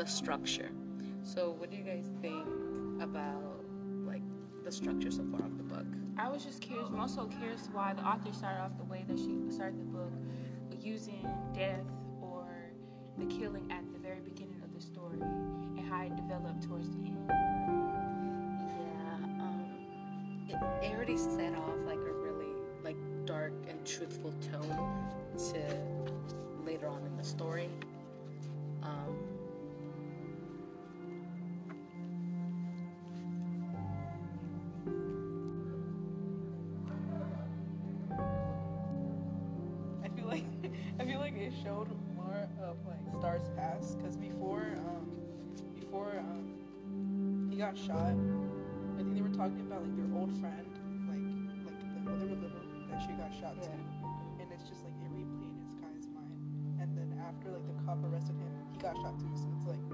the structure. So, what do you guys think about like the structure so far of the book? I was just curious, I'm also curious why the author started off the way that she started the book, using death or the killing at the very beginning of the story and how it developed towards the end. Yeah, um, it, it already set off like a really like dark and truthful tone to later on in the story. Um, it showed more of like Starr's past because before um before um he got shot, I think they were talking about like their old friend, like like the, when they were little that she got shot too, and it's just like it replayed in this guy's mind. And then after like the cop arrested him, he got shot too. So it's like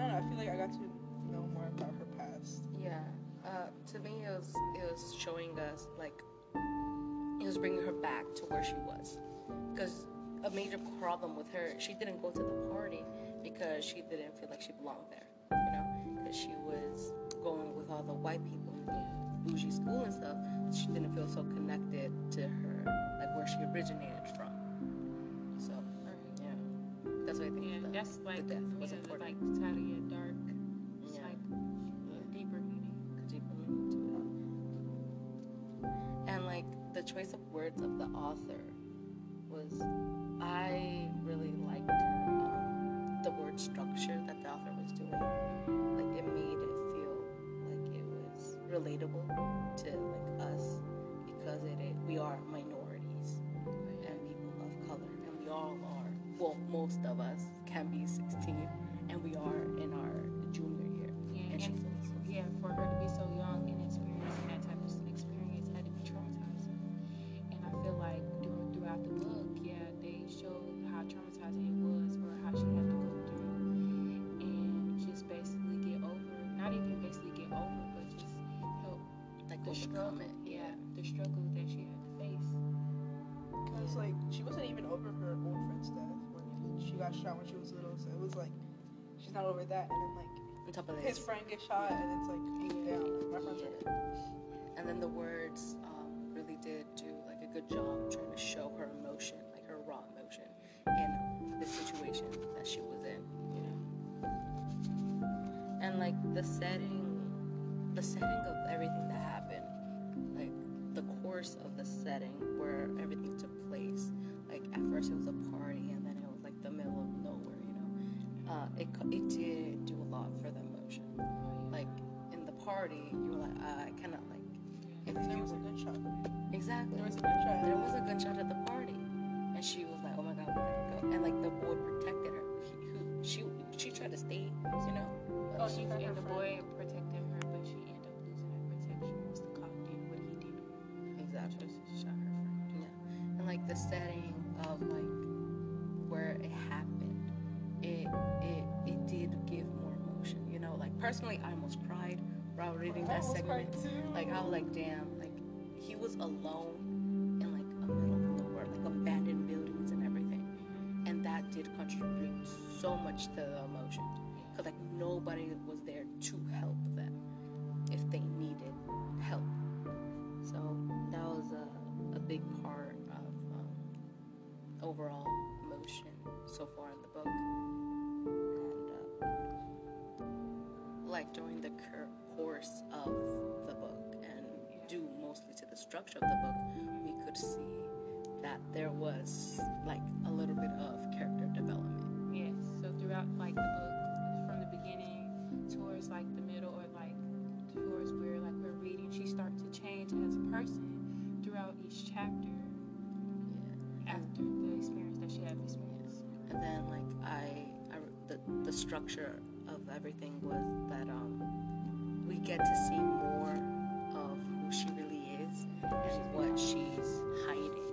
I don't know. I feel like I got to know more about her past. Yeah, uh, to me, it was it was showing us like it was bringing her back to where she was, because a major problem with her, she didn't go to the party because she didn't feel like she belonged there, you know, because she was going with all the white people in bougie school and stuff. She didn't feel so connected to her, like where she originated from. So yeah, that's what I think. Yeah, the, that's like the death was the, important. like the dark. Yeah. like a deeper meaning. deeper meaning to it. And like the choice of words of the author was, I really liked um, the word structure that the author was doing. Like it made it feel like it was relatable to like us because it, it we are minorities and people of color, and we all are. Well, most of us can be 16, and we are in our junior year. Yeah, And and yeah, for her to be so young and experiencing that the struggle. Yeah, the struggle that she had to face. Cause like she wasn't even over her old friend's death when she got shot when she was little. So it was like she's not over that, and then like On top of his this, friend gets shot, and it's like damn, like, my friends are dead. and then the words um, really did do like a good job trying to show her emotion, like her raw emotion, in the situation that she was in, you know. And like the setting, the setting of everything that happened, course of the setting where everything took place. Like at first it was a party, and then it was like the middle of nowhere, you know. Uh, it it did do a lot for the emotion. Like in the party, you were like, uh, I cannot like. If there was a gunshot. exactly, There was a gunshot. there was a gunshot at the party, and she was like, "Oh my god, we gotta go!" And like the boy protected her. He, who, she she tried to stay, you know. Oh, she- and the boy protected the setting of like where it happened, it it it did give more emotion. You know, like personally, I almost cried while reading that segment. Like I was like, damn, like he was alone in like a middle of nowhere, like abandoned buildings and everything, and that did contribute so much to the emotion, cause like nobody was there to help them if they needed help. So that was a, a overall emotion so far in the book, and uh, like during the course of the book and due mostly to the structure of the book, we could see that there was like a little bit of character development. Yes. So throughout like the book, from the beginning towards like the middle, or like towards where like we're reading, she starts to change as a person throughout each chapter the, structure of everything was that um we get to see more of who she really is and what she's hiding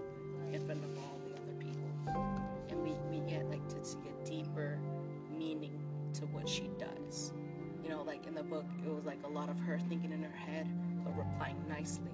in front of all the other people. And we, we get like to see a deeper meaning to what she does. You know, like in the book it was like a lot of her thinking in her head but replying nicely